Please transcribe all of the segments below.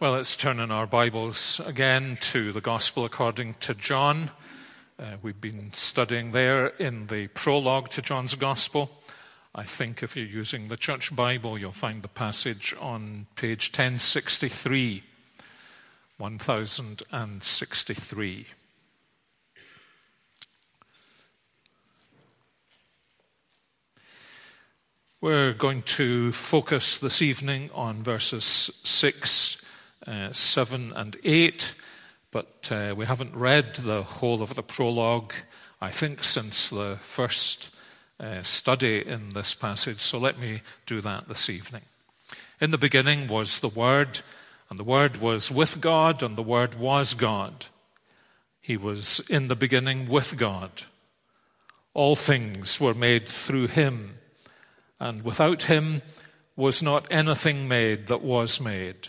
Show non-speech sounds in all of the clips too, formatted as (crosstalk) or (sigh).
Well, let's turn in our Bibles again to the Gospel according to John. Uh, we've been studying there in the prologue to John's Gospel. I think if you're using the Church Bible, you'll find the passage on page 1063. 1063. We're going to focus this evening on verses 6 uh, 7 and 8, but uh, we haven't read the whole of the prologue, I think, since the first uh, study in this passage. So let me do that this evening. In the beginning was the Word, and the Word was with God, and the Word was God. He was in the beginning with God. All things were made through him, and without him was not anything made that was made.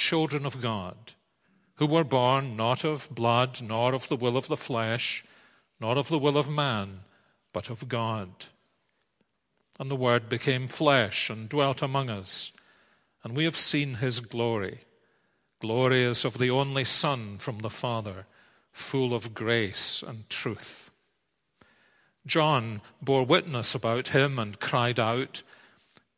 children of God, who were born not of blood, nor of the will of the flesh, nor of the will of man, but of God. And the Word became flesh and dwelt among us, and we have seen his glory. Glory as of the only Son from the Father, full of grace and truth. John bore witness about him and cried out,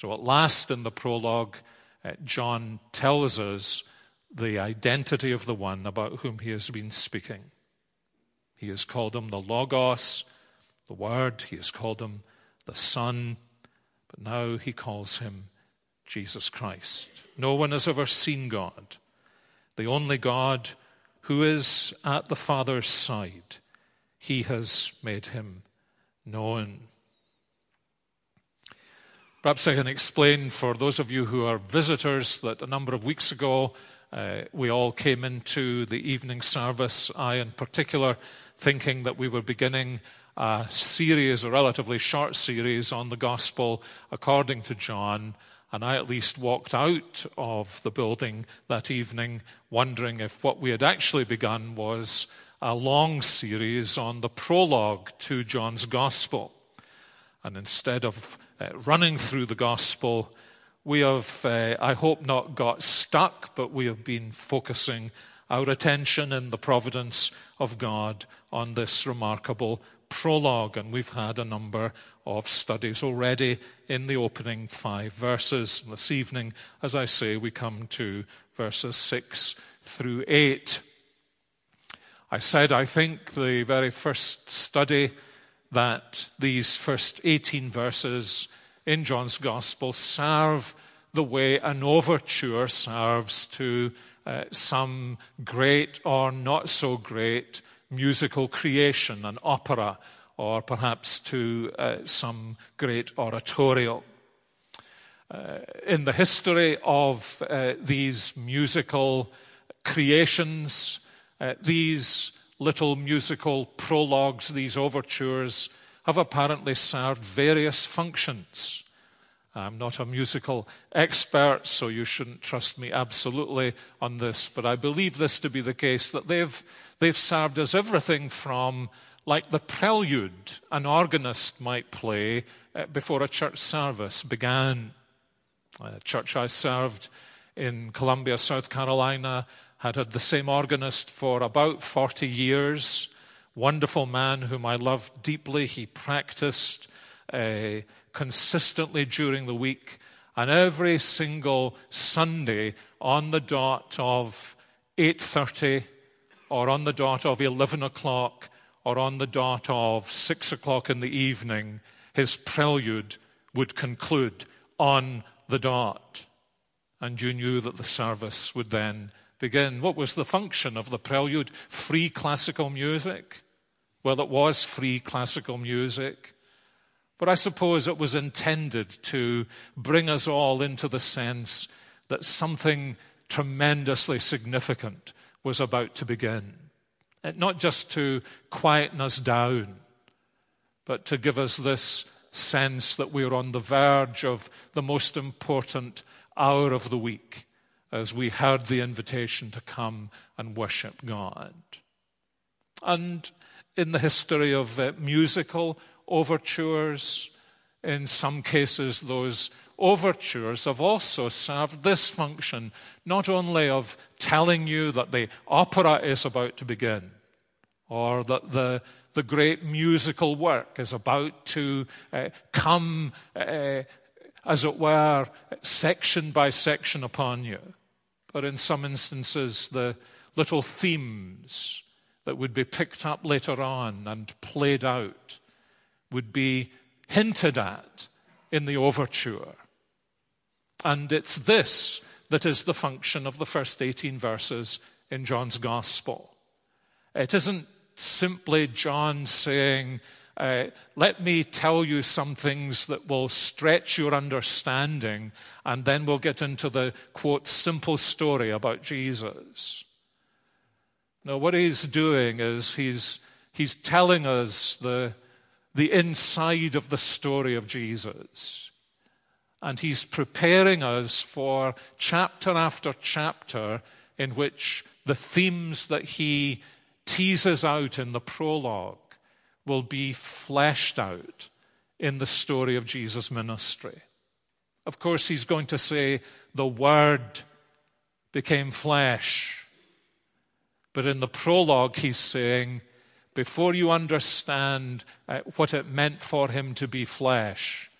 So, at last, in the prologue, uh, John tells us the identity of the one about whom he has been speaking. He has called him the Logos, the Word, he has called him the Son, but now he calls him Jesus Christ. No one has ever seen God, the only God who is at the Father's side. He has made him known. Perhaps I can explain for those of you who are visitors that a number of weeks ago uh, we all came into the evening service, I in particular, thinking that we were beginning a series, a relatively short series on the gospel according to John. And I at least walked out of the building that evening wondering if what we had actually begun was a long series on the prologue to John's gospel. And instead of uh, running through the gospel, we have, uh, I hope, not got stuck, but we have been focusing our attention in the providence of God on this remarkable prologue. And we've had a number of studies already in the opening five verses. This evening, as I say, we come to verses six through eight. I said, I think the very first study that these first 18 verses in John's Gospel serve the way an overture serves to uh, some great or not so great musical creation, an opera, or perhaps to uh, some great oratorio. Uh, in the history of uh, these musical creations, uh, these little musical prologues, these overtures, have apparently served various functions. I'm not a musical expert, so you shouldn't trust me absolutely on this, but I believe this to be the case that they've, they've served as everything from like the prelude an organist might play uh, before a church service began. A church I served in Columbia, South Carolina, had had the same organist for about 40 years. Wonderful man whom I loved deeply. He practiced uh, consistently during the week. And every single Sunday on the dot of 8.30 or on the dot of 11 o'clock or on the dot of 6 o'clock in the evening, his prelude would conclude on the dot. And you knew that the service would then begin. What was the function of the prelude? Free classical music? Well, it was free classical music. But I suppose it was intended to bring us all into the sense that something tremendously significant was about to begin. Not just to quieten us down, but to give us this sense that we're on the verge of the most important hour of the week as we heard the invitation to come and worship God. And in the history of uh, musical overtures. In some cases, those overtures have also served this function, not only of telling you that the opera is about to begin, or that the, the great musical work is about to uh, come, uh, as it were, section by section upon you, but in some instances, the little themes that would be picked up later on and played out would be hinted at in the overture. And it's this that is the function of the first 18 verses in John's Gospel. It isn't simply John saying, uh, let me tell you some things that will stretch your understanding, and then we'll get into the quote, simple story about Jesus. Now, what he's doing is he's, he's telling us the, the inside of the story of Jesus. And he's preparing us for chapter after chapter in which the themes that he teases out in the prologue will be fleshed out in the story of Jesus' ministry. Of course, he's going to say, the Word became flesh. But in the prologue, he's saying, before you understand uh, what it meant for him to be flesh,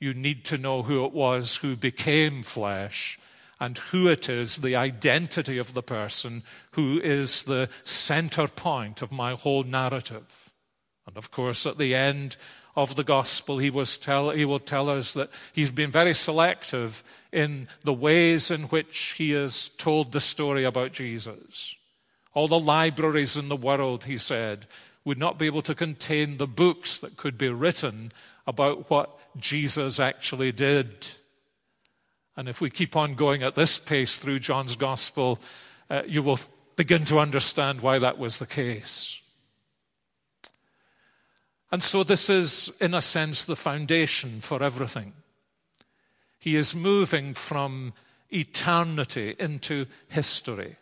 you need to know who it was who became flesh and who it is, the identity of the person who is the center point of my whole narrative. And of course, at the end of the gospel, he, tell, he will tell us that he's been very selective in the ways in which he has told the story about Jesus. All the libraries in the world, he said, would not be able to contain the books that could be written about what Jesus actually did. And if we keep on going at this pace through John's Gospel, uh, you will begin to understand why that was the case. And so, this is, in a sense, the foundation for everything. He is moving from eternity into history.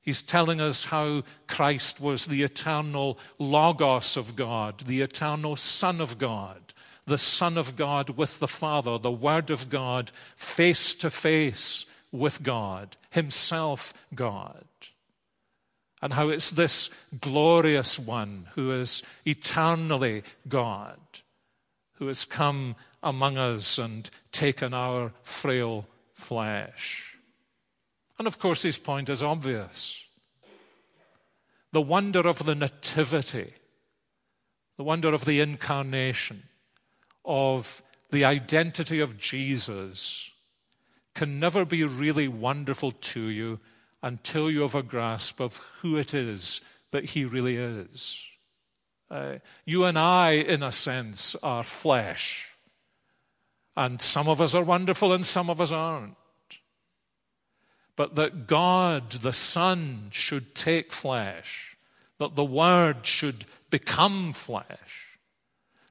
He's telling us how Christ was the eternal Logos of God, the eternal Son of God, the Son of God with the Father, the Word of God, face to face with God, Himself God. And how it's this glorious one who is eternally God, who has come among us and taken our frail flesh. And of course, his point is obvious. The wonder of the nativity, the wonder of the incarnation, of the identity of Jesus can never be really wonderful to you until you have a grasp of who it is that he really is. Uh, you and I, in a sense, are flesh. And some of us are wonderful and some of us aren't but that God, the Son, should take flesh, that the Word should become flesh,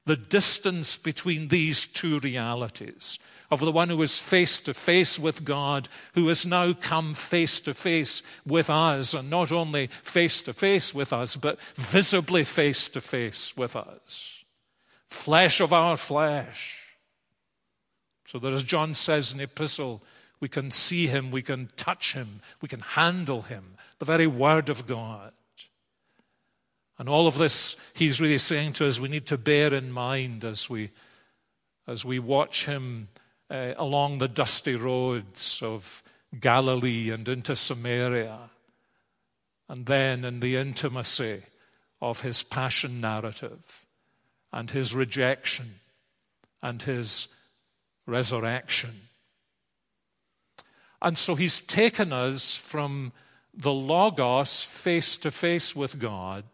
The distance between these two realities of the one who is face to face with God, who has now come face to face with us, and not only face to face with us, but visibly face to face with us. Flesh of our flesh. So that as John says in the epistle, we can see him, we can touch him, we can handle him, the very word of God. And all of this, he's really saying to us, we need to bear in mind as we, as we watch him uh, along the dusty roads of Galilee and into Samaria, and then in the intimacy of his passion narrative and his rejection and his resurrection. And so he's taken us from the Logos face to face with God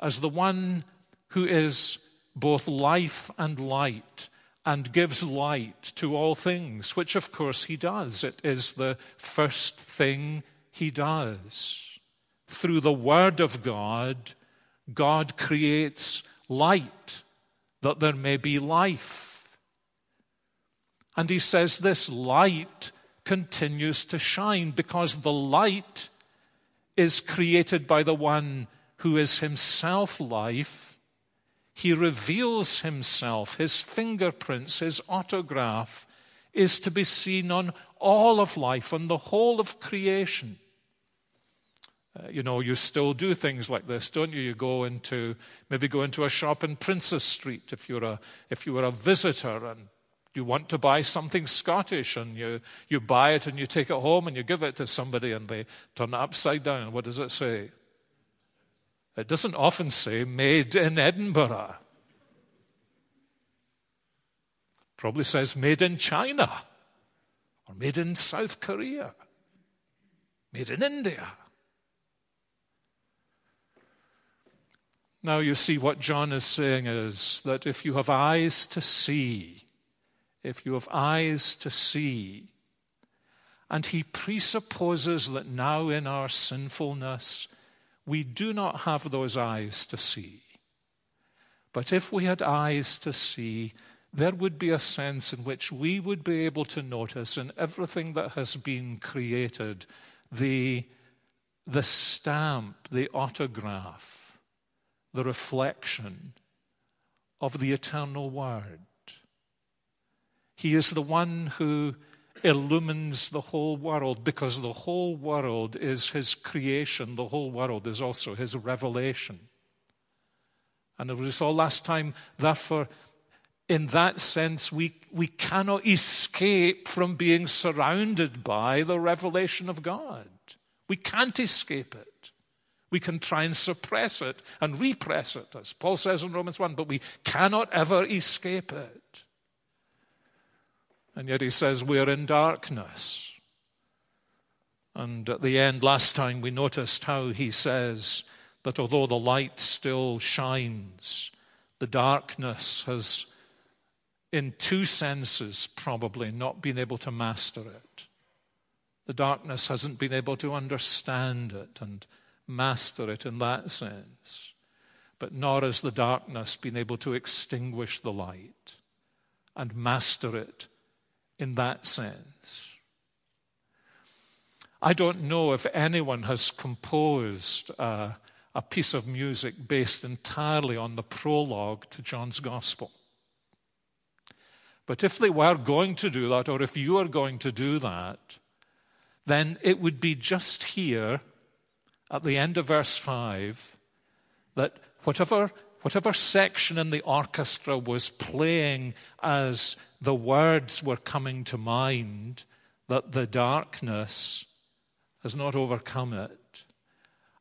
as the one who is both life and light and gives light to all things, which of course he does. It is the first thing he does. Through the Word of God, God creates light that there may be life. And he says this light continues to shine because the light is created by the one who is himself life he reveals himself, his fingerprints, his autograph is to be seen on all of life, on the whole of creation. Uh, you know, you still do things like this, don't you? You go into, maybe go into a shop in Princes Street if you're a, if you were a visitor and you want to buy something Scottish and you, you buy it and you take it home and you give it to somebody and they turn it upside down. What does it say? It doesn't often say made in Edinburgh. Probably says made in China or made in South Korea, made in India. Now, you see, what John is saying is that if you have eyes to see, if you have eyes to see, and he presupposes that now in our sinfulness we do not have those eyes to see. But if we had eyes to see, there would be a sense in which we would be able to notice in everything that has been created the, the stamp, the autograph, the reflection of the eternal Word. He is the one who illumines the whole world because the whole world is his creation. The whole world is also his revelation. And we saw last time, therefore, in that sense, we, we cannot escape from being surrounded by the revelation of God. We can't escape it. We can try and suppress it and repress it, as Paul says in Romans 1, but we cannot ever escape it. And yet he says we're in darkness. And at the end, last time, we noticed how he says that although the light still shines, the darkness has, in two senses, probably not been able to master it. The darkness hasn't been able to understand it and master it in that sense. But nor has the darkness been able to extinguish the light and master it in that sense. I don't know if anyone has composed a piece of music based entirely on the prologue to John's Gospel. But if they were going to do that, or if you are going to do that, then it would be just here at the end of verse 5 that whatever, whatever section in the orchestra was playing as the words were coming to mind that the darkness has not overcome it.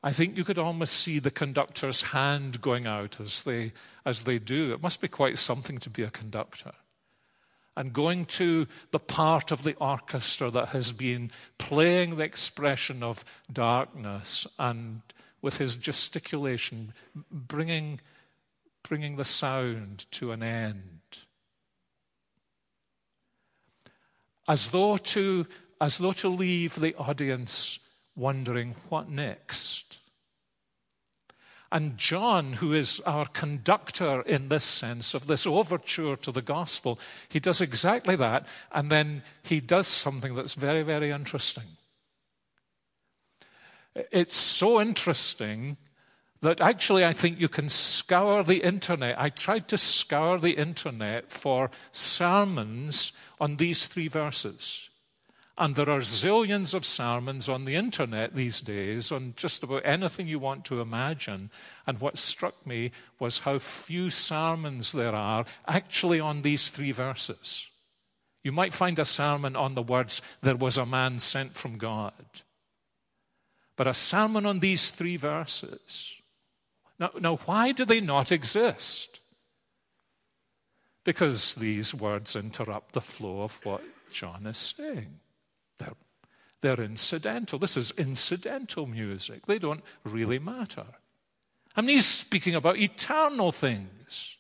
I think you could almost see the conductor's hand going out as they, as they do. It must be quite something to be a conductor. And going to the part of the orchestra that has been playing the expression of darkness and with his gesticulation, bringing, bringing the sound to an end. as though to, as though to leave the audience wondering what next. And John, who is our conductor in this sense of this overture to the gospel, he does exactly that. And then he does something that's very, very interesting. It's so interesting that actually I think you can scour the internet. I tried to scour the internet for sermons on these three verses. And there are zillions of sermons on the internet these days on just about anything you want to imagine. And what struck me was how few sermons there are actually on these three verses. You might find a sermon on the words, There was a man sent from God. But a sermon on these three verses. Now, now why do they not exist? Because these words interrupt the flow of what John is saying. They're, they're incidental. This is incidental music. They don't really matter. I mean, he's speaking about eternal things.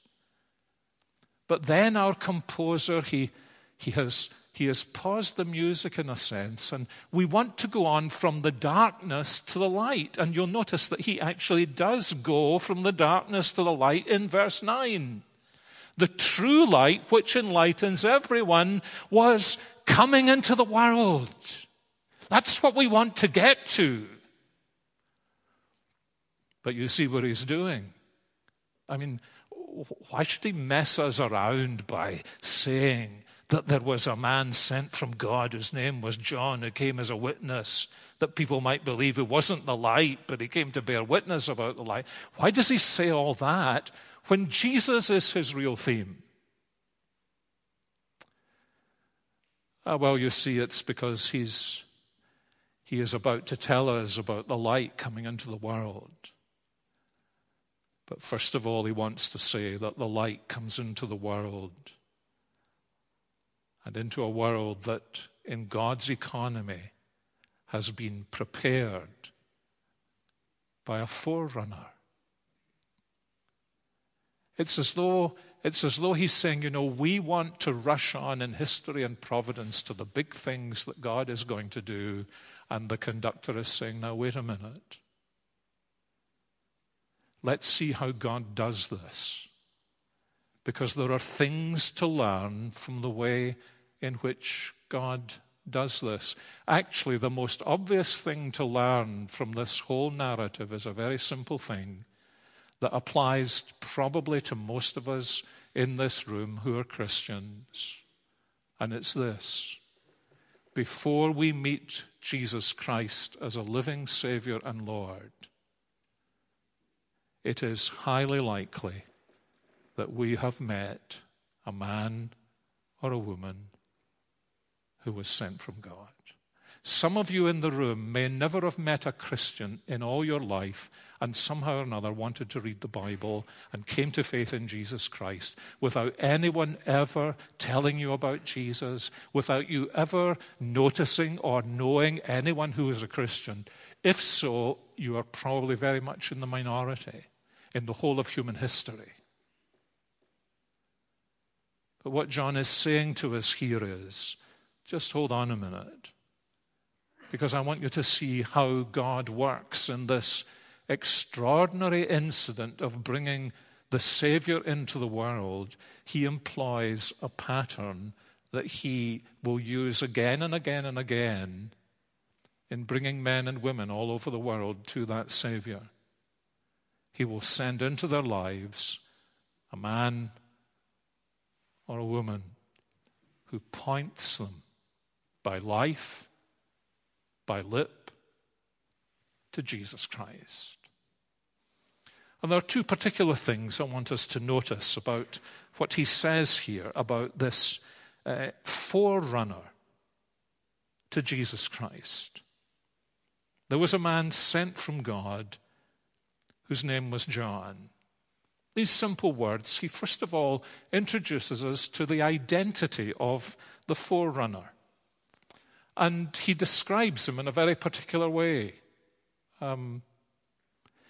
But then our composer, he, he, has, he has paused the music in a sense, and we want to go on from the darkness to the light. And you'll notice that he actually does go from the darkness to the light in verse 9. The true light, which enlightens everyone, was coming into the world. That's what we want to get to. But you see what he's doing. I mean, why should he mess us around by saying that there was a man sent from God whose name was John who came as a witness that people might believe he wasn't the light, but he came to bear witness about the light? Why does he say all that when Jesus is his real theme? Uh, well, you see, it's because he's, he is about to tell us about the light coming into the world. But first of all, he wants to say that the light comes into the world and into a world that, in God's economy, has been prepared by a forerunner. It's as though it's as though he's saying, you know, we want to rush on in history and providence to the big things that God is going to do. And the conductor is saying, now, wait a minute. Let's see how God does this. Because there are things to learn from the way in which God does this. Actually, the most obvious thing to learn from this whole narrative is a very simple thing that applies probably to most of us in this room who are Christians. And it's this before we meet Jesus Christ as a living Savior and Lord, it is highly likely that we have met a man or a woman who was sent from God. Some of you in the room may never have met a Christian in all your life and somehow or another wanted to read the Bible and came to faith in Jesus Christ without anyone ever telling you about Jesus, without you ever noticing or knowing anyone who is a Christian. If so, you are probably very much in the minority in the whole of human history. But what John is saying to us here is just hold on a minute because I want you to see how God works in this extraordinary incident of bringing the Savior into the world. He employs a pattern that he will use again and again and again in bringing men and women all over the world to that Savior. He will send into their lives a man or a woman who points them by life by lip to Jesus Christ. And there are two particular things I want us to notice about what he says here about this uh, forerunner to Jesus Christ. There was a man sent from God whose name was John. These simple words, he first of all introduces us to the identity of the forerunner. And he describes him in a very particular way. Um,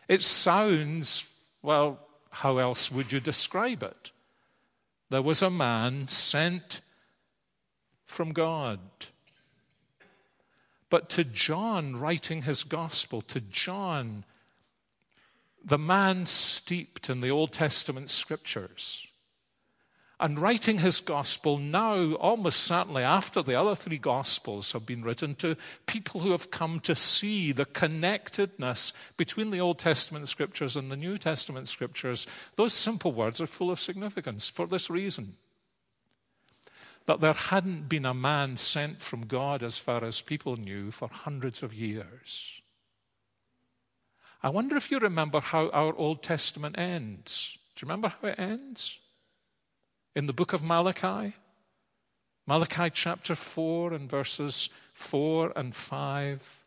it sounds, well, how else would you describe it? There was a man sent from God. But to John, writing his gospel, to John, the man steeped in the Old Testament scriptures and writing his gospel now, almost certainly after the other three gospels have been written, to people who have come to see the connectedness between the Old Testament scriptures and the New Testament scriptures, those simple words are full of significance for this reason. That there hadn't been a man sent from God, as far as people knew, for hundreds of years. I wonder if you remember how our Old Testament ends. Do you remember how it ends? in the book of Malachi. Malachi chapter 4 and verses 4 and 5.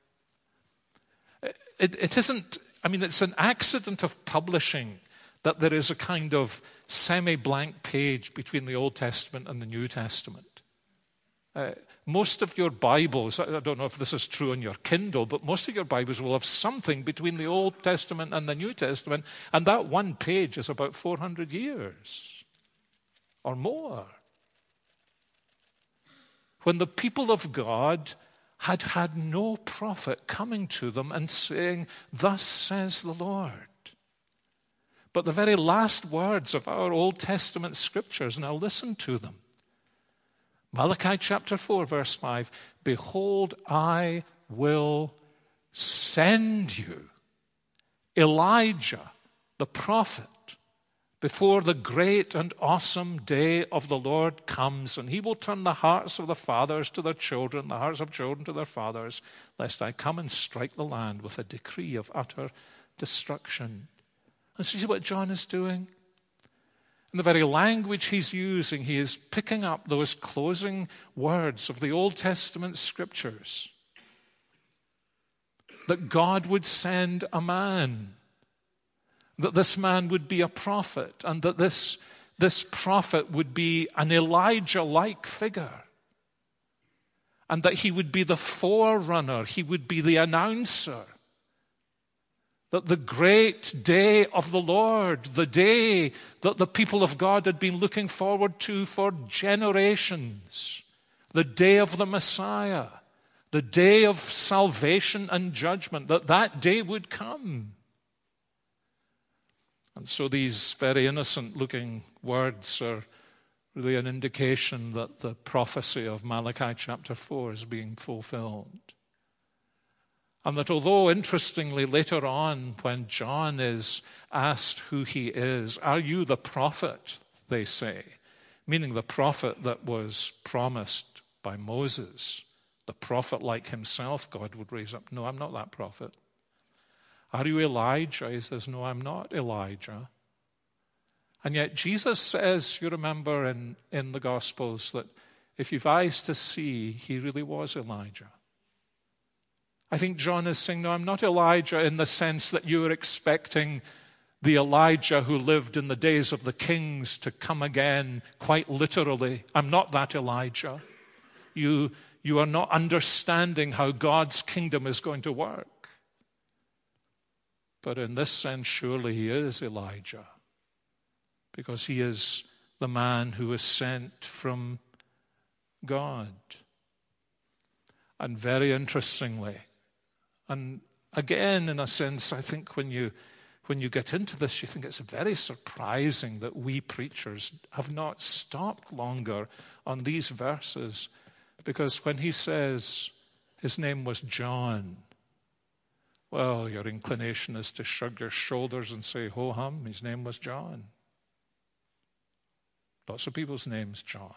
It, it isn't, I mean, it's an accident of publishing that there is a kind of semi blank page between the Old Testament and the New Testament. Uh, most of your Bibles, I don't know if this is true on your Kindle, but most of your Bibles will have something between the Old Testament and the New Testament, and that one page is about 400 years or more. When the people of God had had no prophet coming to them and saying, Thus says the Lord. But the very last words of our Old Testament scriptures, now listen to them. Malachi chapter 4, verse 5 Behold, I will send you Elijah, the prophet before the great and awesome day of the Lord comes, and he will turn the hearts of the fathers to their children, the hearts of children to their fathers, lest I come and strike the land with a decree of utter destruction. And see what John is doing? In the very language he's using, he is picking up those closing words of the Old Testament scriptures that God would send a man that this man would be a prophet and that this, this prophet would be an Elijah like figure. And that he would be the forerunner, he would be the announcer. That the great day of the Lord, the day that the people of God had been looking forward to for generations, the day of the Messiah, the day of salvation and judgment, that that day would come. And so these very innocent looking words are really an indication that the prophecy of Malachi chapter 4 is being fulfilled. And that although, interestingly, later on, when John is asked who he is, are you the prophet, they say, meaning the prophet that was promised by Moses, the prophet like himself God would raise up. No, I'm not that prophet. Are you Elijah? He says, No, I'm not Elijah. And yet, Jesus says, you remember in, in the Gospels, that if you've eyes to see, he really was Elijah. I think John is saying, No, I'm not Elijah in the sense that you are expecting the Elijah who lived in the days of the kings to come again, quite literally. I'm not that Elijah. You, you are not understanding how God's kingdom is going to work. But in this sense, surely he is Elijah, because he is the man who is sent from God. And very interestingly, and again, in a sense, I think when you when you get into this, you think it's very surprising that we preachers have not stopped longer on these verses. Because when he says his name was John, well, your inclination is to shrug your shoulders and say, ho hum, his name was John. Lots of people's names, John.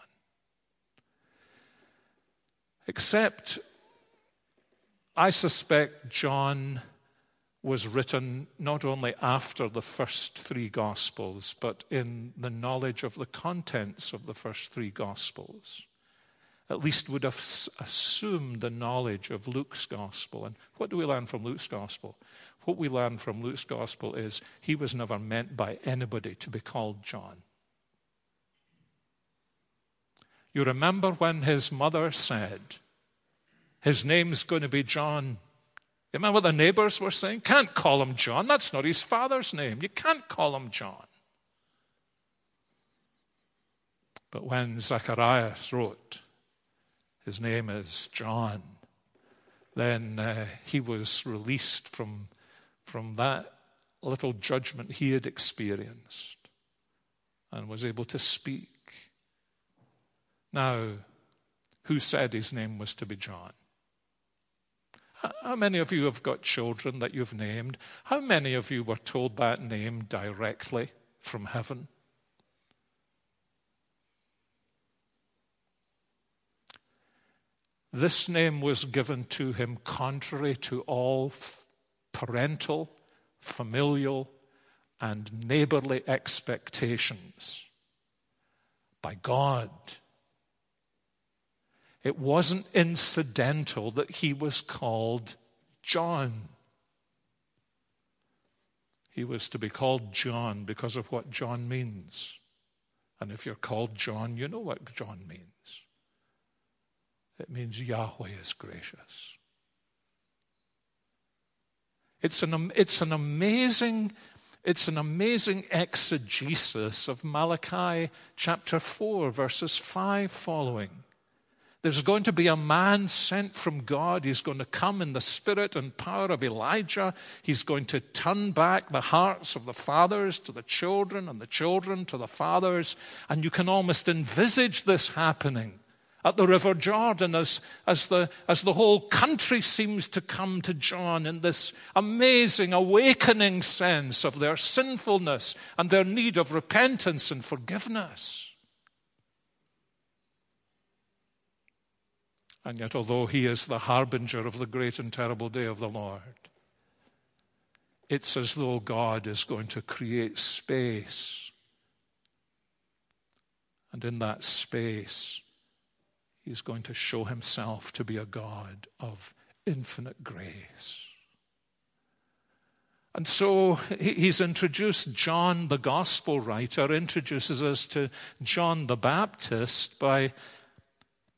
Except, I suspect John was written not only after the first three Gospels, but in the knowledge of the contents of the first three Gospels at least would have assumed the knowledge of Luke's gospel. And what do we learn from Luke's gospel? What we learn from Luke's gospel is he was never meant by anybody to be called John. You remember when his mother said, His name's going to be John. You remember what the neighbors were saying? Can't call him John. That's not his father's name. You can't call him John. But when Zacharias wrote, his name is John, then uh, he was released from, from that little judgment he had experienced and was able to speak. Now, who said his name was to be John? How many of you have got children that you've named? How many of you were told that name directly from heaven? This name was given to him contrary to all parental, familial, and neighborly expectations by God. It wasn't incidental that he was called John. He was to be called John because of what John means. And if you're called John, you know what John means. It means Yahweh is gracious. It's an, it's an amazing it's an amazing exegesis of Malachi chapter 4, verses 5 following. There's going to be a man sent from God. He's going to come in the spirit and power of Elijah. He's going to turn back the hearts of the fathers to the children and the children to the fathers. And you can almost envisage this happening at the River Jordan as, as, the, as the whole country seems to come to John in this amazing awakening sense of their sinfulness and their need of repentance and forgiveness. And yet, although he is the harbinger of the great and terrible day of the Lord, it's as though God is going to create space. And in that space, He's going to show himself to be a God of infinite grace. And so he's introduced John, the gospel writer, introduces us to John the Baptist by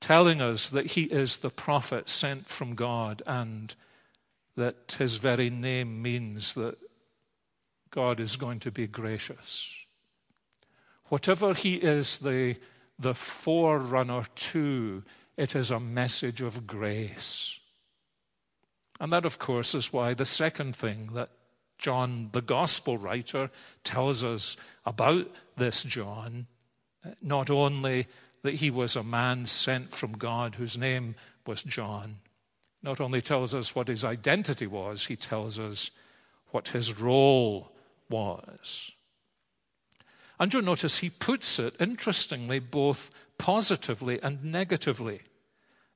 telling us that he is the prophet sent from God and that his very name means that God is going to be gracious. Whatever he is the the forerunner to, it is a message of grace. And that, of course, is why the second thing that John, the gospel writer, tells us about this John, not only that he was a man sent from God whose name was John, not only tells us what his identity was, he tells us what his role was. And you'll notice he puts it, interestingly, both positively and negatively.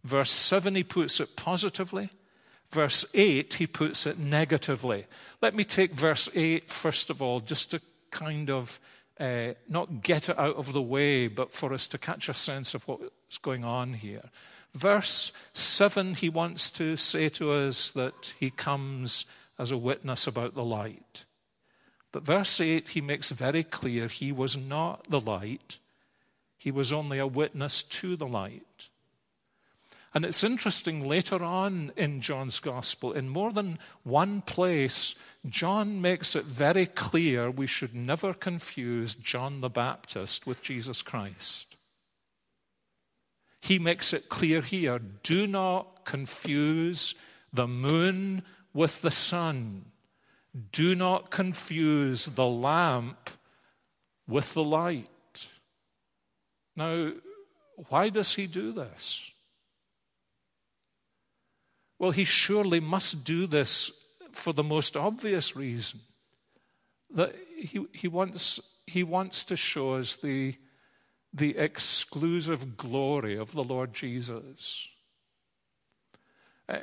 Verse 7, he puts it positively. Verse 8, he puts it negatively. Let me take verse 8 first of all, just to kind of uh, not get it out of the way, but for us to catch a sense of what's going on here. Verse 7, he wants to say to us that he comes as a witness about the light. But verse 8, he makes very clear he was not the light, he was only a witness to the light. And it's interesting later on in John's gospel, in more than one place, John makes it very clear we should never confuse John the Baptist with Jesus Christ. He makes it clear here do not confuse the moon with the sun. Do not confuse the lamp with the light. Now, why does he do this? Well, he surely must do this for the most obvious reason that he, he, wants, he wants to show us the, the exclusive glory of the Lord Jesus. Uh,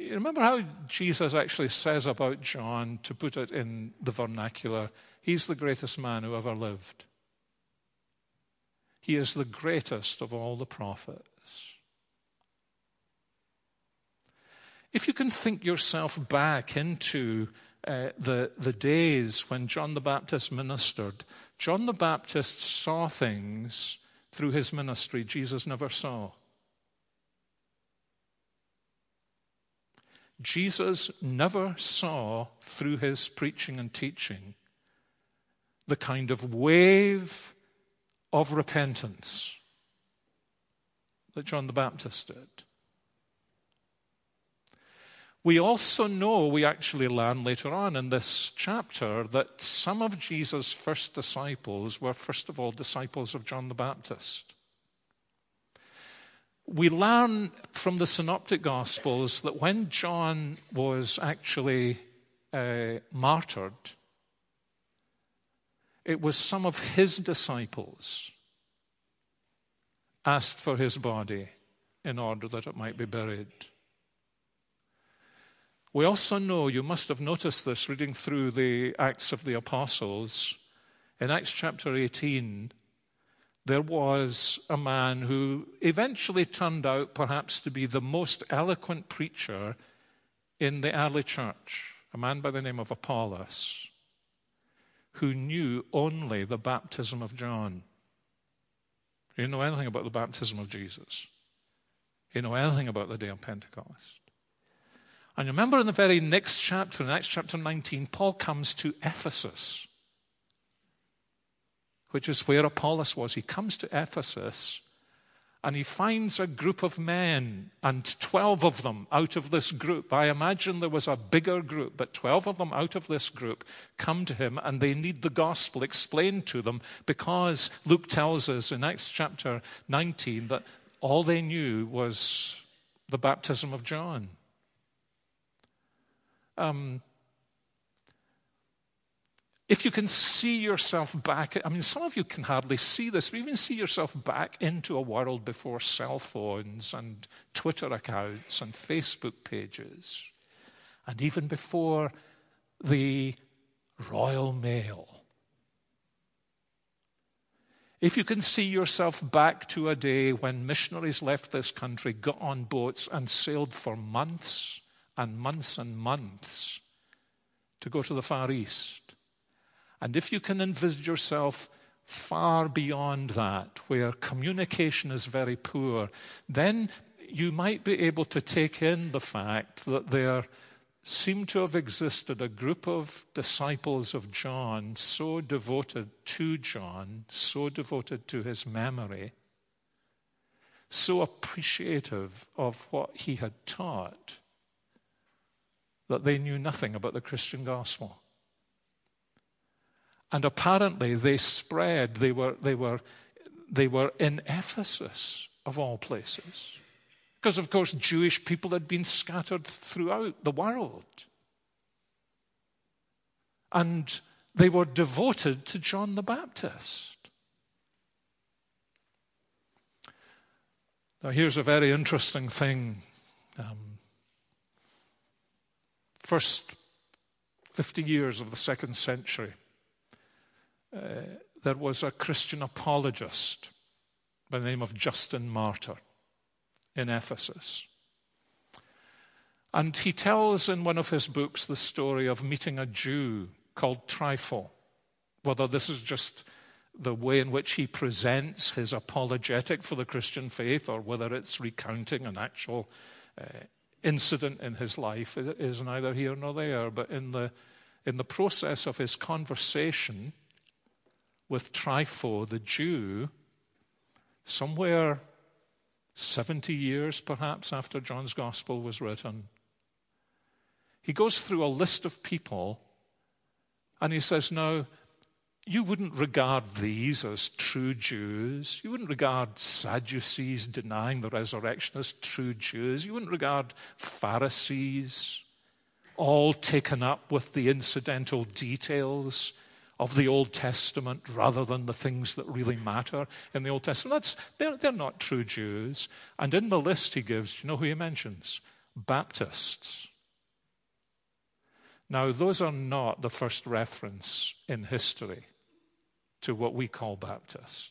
you remember how Jesus actually says about John, to put it in the vernacular, he's the greatest man who ever lived. He is the greatest of all the prophets. If you can think yourself back into uh, the, the days when John the Baptist ministered, John the Baptist saw things through his ministry Jesus never saw. Jesus never saw through his preaching and teaching the kind of wave of repentance that John the Baptist did. We also know, we actually learn later on in this chapter, that some of Jesus' first disciples were, first of all, disciples of John the Baptist. We learn from the Synoptic Gospels that when John was actually uh, martyred, it was some of his disciples asked for his body in order that it might be buried. We also know, you must have noticed this reading through the Acts of the Apostles. In Acts chapter 18, there was a man who eventually turned out perhaps to be the most eloquent preacher in the early church, a man by the name of Apollos, who knew only the baptism of John. You know anything about the baptism of Jesus? You know anything about the day of Pentecost? And remember in the very next chapter, in Acts chapter 19, Paul comes to Ephesus, which is where Apollos was. He comes to Ephesus and he finds a group of men, and 12 of them out of this group. I imagine there was a bigger group, but 12 of them out of this group come to him and they need the gospel explained to them because Luke tells us in Acts chapter 19 that all they knew was the baptism of John. Um, if you can see yourself back, I mean, some of you can hardly see this, but even see yourself back into a world before cell phones and Twitter accounts and Facebook pages, and even before the Royal Mail. If you can see yourself back to a day when missionaries left this country, got on boats, and sailed for months and months and months to go to the Far East. And if you can envisage yourself far beyond that, where communication is very poor, then you might be able to take in the fact that there seem to have existed a group of disciples of John so devoted to John, so devoted to his memory, so appreciative of what he had taught that they knew nothing about the Christian gospel. And apparently they spread, they were, they were, they were in Ephesus, of all places. Because, of course, Jewish people had been scattered throughout the world. And they were devoted to John the Baptist. Now, here's a very interesting thing. Um, first 50 years of the second century, uh, there was a Christian apologist by the name of Justin Martyr in Ephesus. And he tells in one of his books the story of meeting a Jew called Trypho. Whether this is just the way in which he presents his apologetic for the Christian faith or whether it's recounting an actual uh, incident in his life. Is neither here nor there, but in the, in the process of his conversation with Trypho, the Jew, somewhere 70 years perhaps after John's gospel was written, he goes through a list of people and he says, Now, you wouldn't regard these as true Jews. You wouldn't regard Sadducees denying the resurrection as true Jews. You wouldn't regard Pharisees all taken up with the incidental details of the Old Testament rather than the things that really matter in the Old Testament. That's, they're, they're not true Jews. And in the list he gives, do you know who he mentions? Baptists. Now, those are not the first reference in history to what we call Baptists.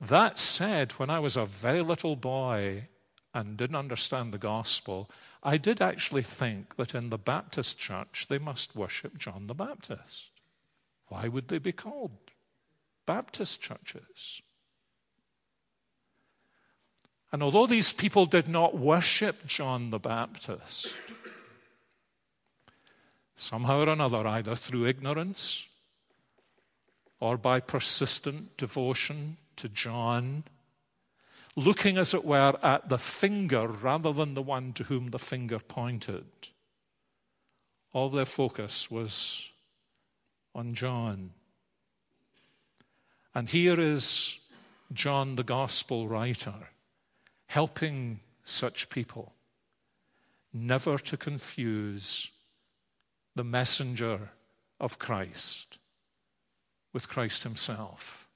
That said, when I was a very little boy and didn't understand the gospel, I did actually think that in the Baptist church they must worship John the Baptist. Why would they be called Baptist churches? And although these people did not worship John the Baptist, somehow or another, either through ignorance or by persistent devotion to John, looking, as it were, at the finger rather than the one to whom the finger pointed. All their focus was on John. And here is John, the gospel writer, helping such people never to confuse the messenger of Christ with Christ himself.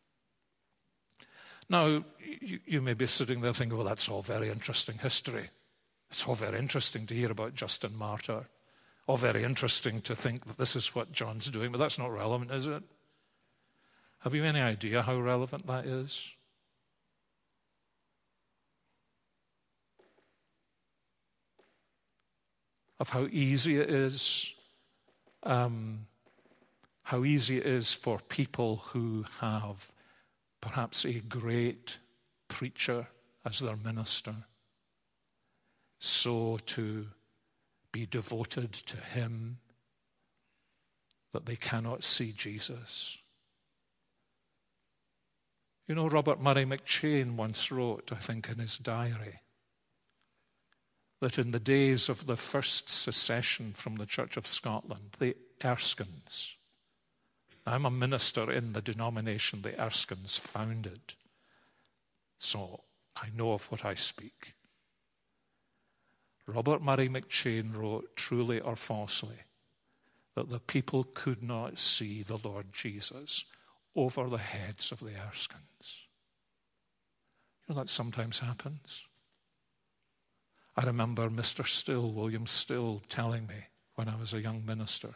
Now, you, you, may be sitting there thinking, well, that's all very interesting history. It's all very interesting to hear about Justin Martyr. All very interesting to think that this is what John's doing, but that's not relevant, is it? Have you any idea how relevant that is? Of how easy it is, um, how easy it is for people who have perhaps a great preacher as their minister, so to be devoted to him that they cannot see Jesus. You know, Robert Murray McCheyne once wrote, I think, in his diary, that in the days of the first secession from the Church of Scotland, the Erskines, I'm a minister in the denomination the Erskines founded, so I know of what I speak. Robert Murray McCheyne wrote, truly or falsely, that the people could not see the Lord Jesus over the heads of the Erskines. You know, that sometimes happens. I remember Mr. Still, William Still, telling me when I was a young minister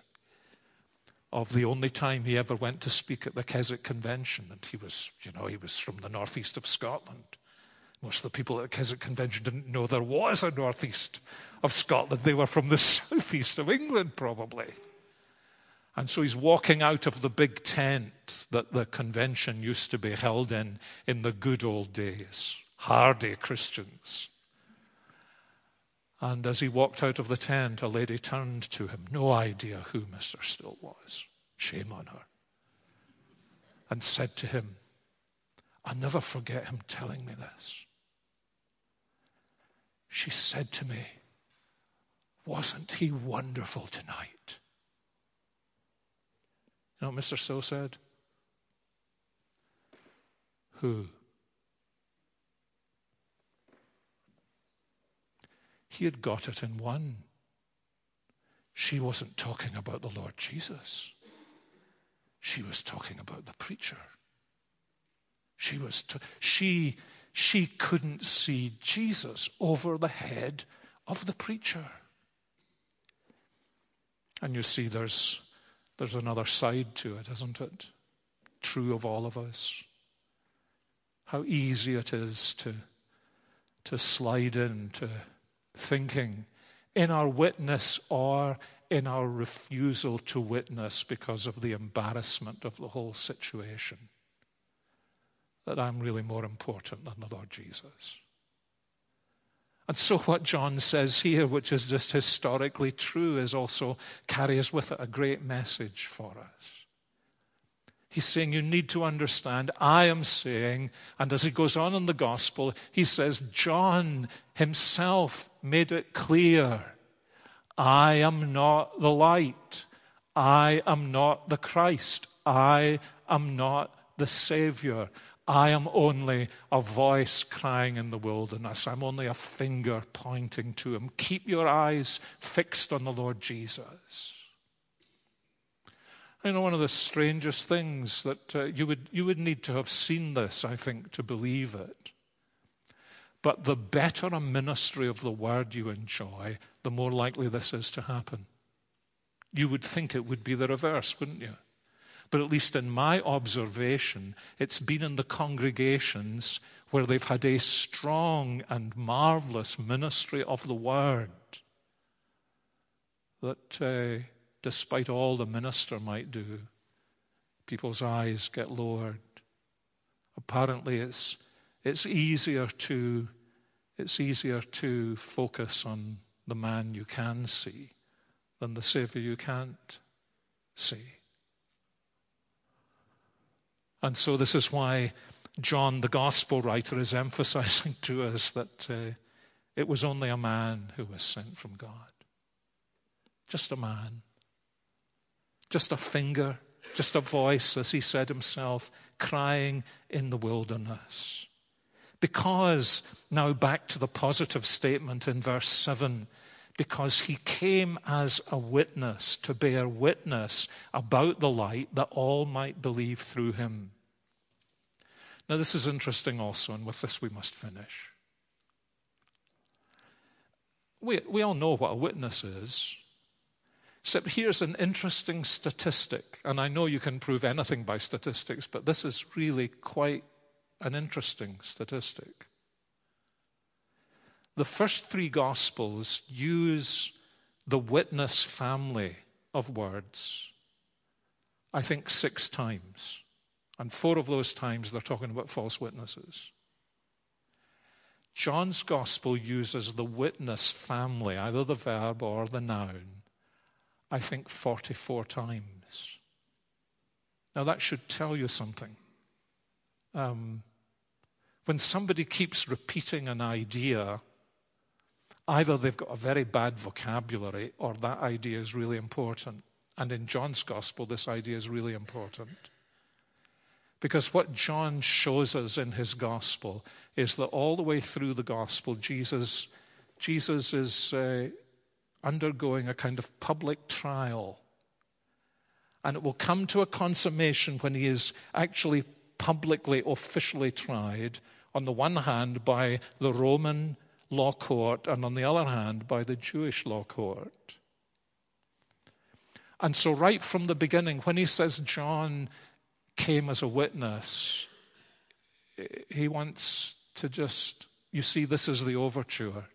of the only time he ever went to speak at the Keswick Convention. And he was, you know, he was from the northeast of Scotland. Most of the people at the Keswick Convention didn't know there was a northeast of Scotland. They were from the (laughs) southeast of England, probably. And so he's walking out of the big tent that the convention used to be held in in the good old days. Hardy Christians. And as he walked out of the tent, a lady turned to him, no idea who Mr. Still was. Shame on her. And said to him, I'll never forget him telling me this. She said to me, Wasn't he wonderful tonight? You know what Mr. Still said? Who? He had got it in one. She wasn't talking about the Lord Jesus. She was talking about the preacher. She was she she couldn't see Jesus over the head of the preacher. And you see there's there's another side to it, isn't it? True of all of us. How easy it is to to slide into thinking in our witness or in our refusal to witness because of the embarrassment of the whole situation. That I'm really more important than the Lord Jesus. And so, what John says here, which is just historically true, is also carries with it a great message for us. He's saying, You need to understand. I am saying, and as he goes on in the gospel, he says, John himself made it clear I am not the light. I am not the Christ. I am not the Savior. I am only a voice crying in the wilderness. I'm only a finger pointing to him. Keep your eyes fixed on the Lord Jesus. You know, one of the strangest things that uh, you, would, you would need to have seen this, I think, to believe it. But the better a ministry of the word you enjoy, the more likely this is to happen. You would think it would be the reverse, wouldn't you? But at least in my observation, it's been in the congregations where they've had a strong and marvelous ministry of the word that. Uh, despite all the minister might do, people's eyes get lowered. Apparently, it's, it's easier to it's easier to focus on the man you can see than the Savior you can't see. And so, this is why John, the gospel writer, is (laughs) emphasizing to us that uh, it was only a man who was sent from God. Just a man. Just a finger, just a voice, as he said himself, crying in the wilderness. Because, now back to the positive statement in verse 7, because he came as a witness to bear witness about the light that all might believe through him. Now, this is interesting also, and with this we must finish. We, we all know what a witness is. Except here's an interesting statistic, and I know you can prove anything by statistics, but this is really quite an interesting statistic. The first three Gospels use the witness family of words, I think, six times. And four of those times they're talking about false witnesses. John's Gospel uses the witness family, either the verb or the noun, I think 44 times. Now that should tell you something. Um, when somebody keeps repeating an idea, either they've got a very bad vocabulary or that idea is really important. And in John's gospel, this idea is really important. Because what John shows us in his gospel is that all the way through the gospel, Jesus, Jesus is uh, undergoing a kind of public trial. And it will come to a consummation when he is actually publicly, officially tried, on the one hand by the Roman law court, and on the other hand by the Jewish law court. And so, right from the beginning, when he says John came as a witness, he wants to just, you see, this is the overture.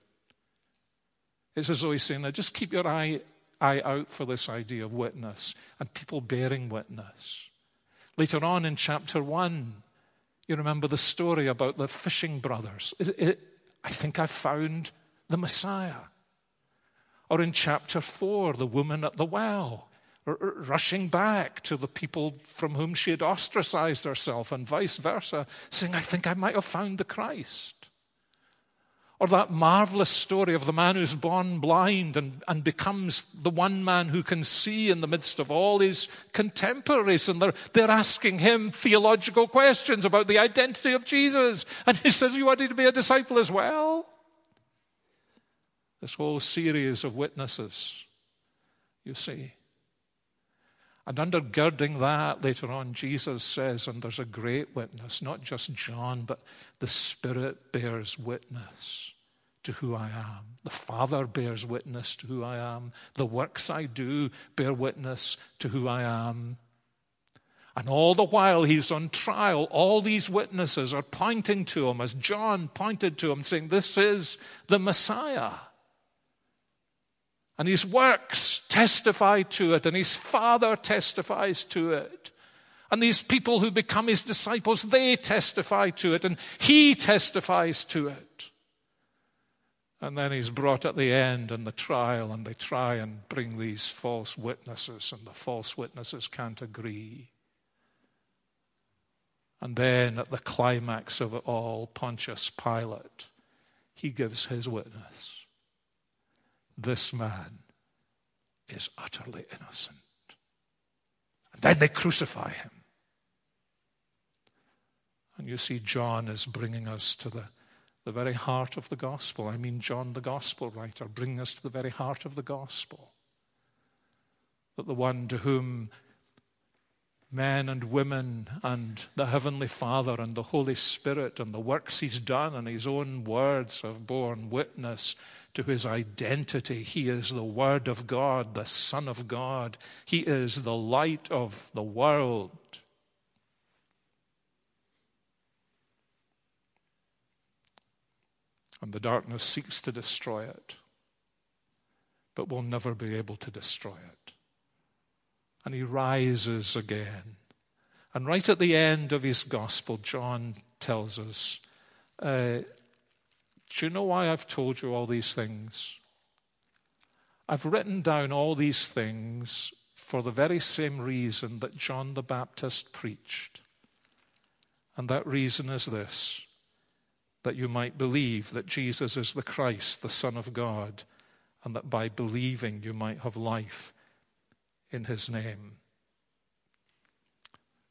It's as though he's saying, now just keep your eye, eye out for this idea of witness and people bearing witness. Later on in chapter 1, you remember the story about the fishing brothers. It, it, I think I found the Messiah. Or in chapter 4, the woman at the well, rushing back to the people from whom she had ostracized herself, and vice versa, saying, I think I might have found the Christ. Or that marvelous story of the man who's born blind and, and becomes the one man who can see in the midst of all his contemporaries. And they're, they're asking him theological questions about the identity of Jesus. And he says, You wanted to be a disciple as well? This whole series of witnesses, you see. And undergirding that, later on, Jesus says, and there's a great witness, not just John, but the Spirit bears witness to who I am. The Father bears witness to who I am. The works I do bear witness to who I am. And all the while he's on trial, all these witnesses are pointing to him, as John pointed to him, saying, This is the Messiah. And his works testify to it, and his Father testifies to it. And these people who become his disciples, they testify to it, and he testifies to it. And then he's brought at the end and the trial, and they try and bring these false witnesses, and the false witnesses can't agree. And then at the climax of it all, Pontius Pilate, he gives his witness. This man is utterly innocent. And then they crucify him. And you see, John is bringing us to the the very heart of the gospel. I mean, John, the gospel writer, bringing us to the very heart of the gospel. That the one to whom men and women and the Heavenly Father and the Holy Spirit and the works He's done and His own words have borne witness to His identity. He is the Word of God, the Son of God. He is the light of the world. And the darkness seeks to destroy it, but will never be able to destroy it. And he rises again. And right at the end of his gospel, John tells us uh, Do you know why I've told you all these things? I've written down all these things for the very same reason that John the Baptist preached. And that reason is this that you might believe that Jesus is the Christ, the Son of God, and that by believing you might have life in his name.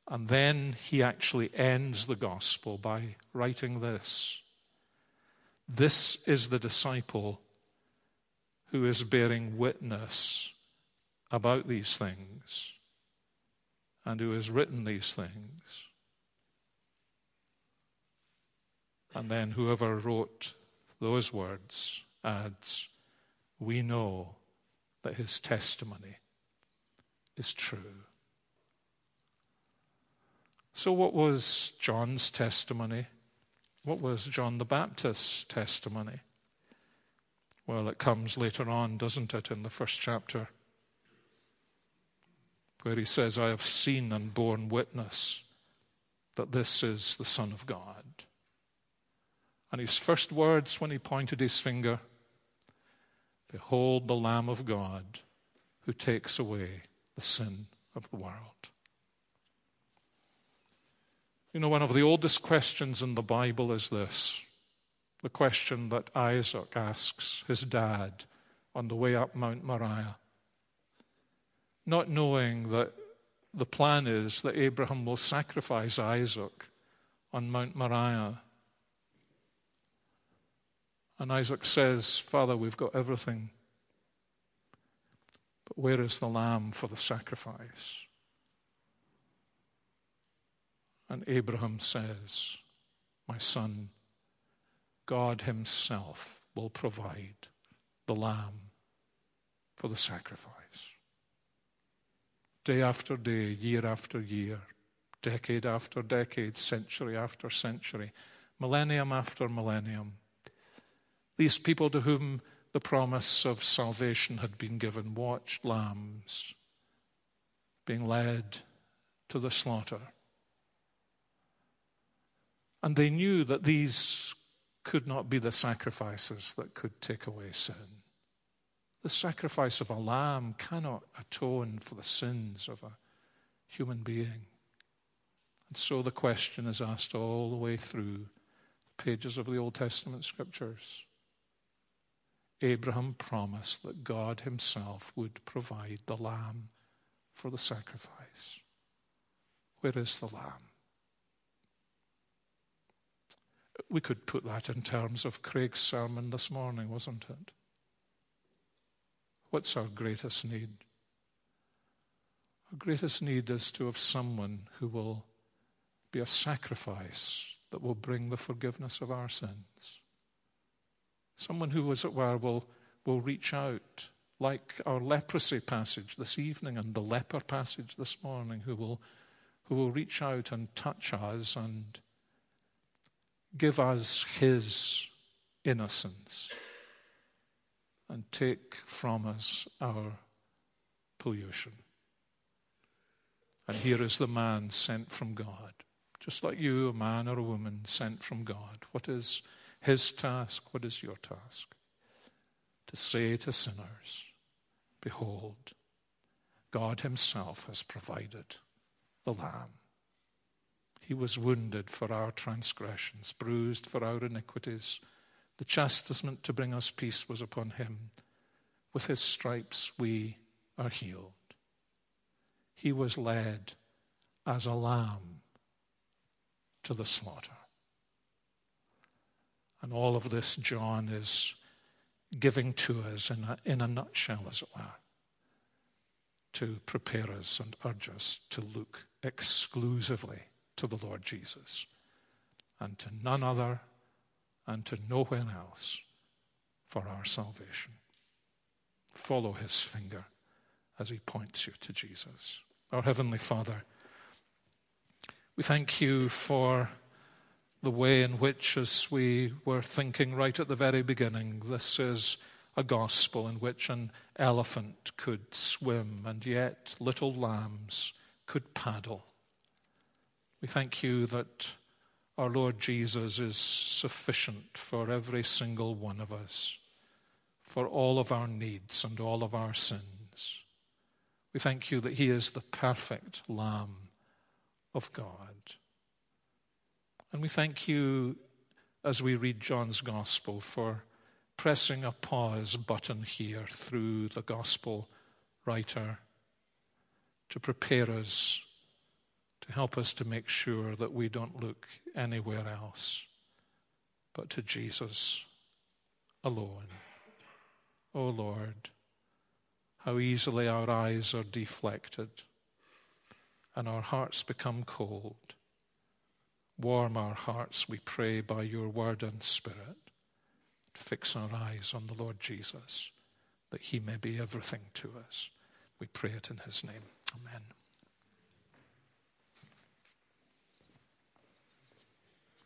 And then he actually ends the gospel by writing this This is the disciple who is bearing witness about these things and who has written these things. And then whoever wrote those words adds, We know that his testimony is true. So, what was John's testimony? What was John the Baptist's testimony? Well, it comes later on, doesn't it, in the first chapter, where he says, I have seen and borne witness that this is the Son of God. And his first words when he pointed his finger, Behold the Lamb of God who takes away the sin of the world. You know, one of the oldest questions in the Bible is this the question that Isaac asks his dad on the way up Mount Moriah. Not knowing that the plan is that Abraham will sacrifice Isaac on Mount Moriah. And Isaac says, Father, we've got everything. But where is the lamb for the sacrifice? And Abraham says, My son, God Himself will provide the lamb for the sacrifice. Day after day, year after year, decade after decade, century after century, millennium after millennium, these people to whom the promise of salvation had been given watched lambs being led to the slaughter and they knew that these could not be the sacrifices that could take away sin. The sacrifice of a lamb cannot atone for the sins of a human being. And so the question is asked all the way through the pages of the Old Testament scriptures. Abraham promised that God himself would provide the lamb for the sacrifice. Where is the lamb? We could put that in terms of Craig's sermon this morning, wasn't it? What's our greatest need? Our greatest need is to have someone who will be a sacrifice that will bring the forgiveness of our sins. Someone who, as it were, will, will reach out, like our leprosy passage this evening and the leper passage this morning, who will, who will reach out and touch us and give us his innocence and take from us our pollution. And here is the man sent from God, just like you, a man or a woman sent from God. What is his task? What is your task? To say to sinners, Behold, God Himself has provided the Lamb he was wounded for our transgressions, bruised for our iniquities. The chastisement to bring us peace was upon him. With his stripes we are healed. He was led as a lamb to the slaughter. And all of this, John is giving to us in a, in a nutshell, as it were, to prepare us and urge us to look exclusively to the Lord Jesus and to none other and to nowhere else for our salvation. Follow his finger as he points you to Jesus. Our Heavenly Father, we thank you for the way in which, as we were thinking right at the very beginning, this is a gospel in which an elephant could swim and yet little lambs could paddle. We thank you that our Lord Jesus is sufficient for every single one of us, for all of our needs and all of our sins. We thank you that He is the perfect Lamb of God. And we thank you as we read John's Gospel for pressing a pause button here through the Gospel writer to prepare us, to help us to make sure that we don't look anywhere else but to Jesus alone. O oh Lord, how easily our eyes are deflected and our hearts become cold. Warm our hearts, we pray, by your word and spirit. Fix our eyes on the Lord Jesus, that he may be everything to us. We pray it in his name. Amen.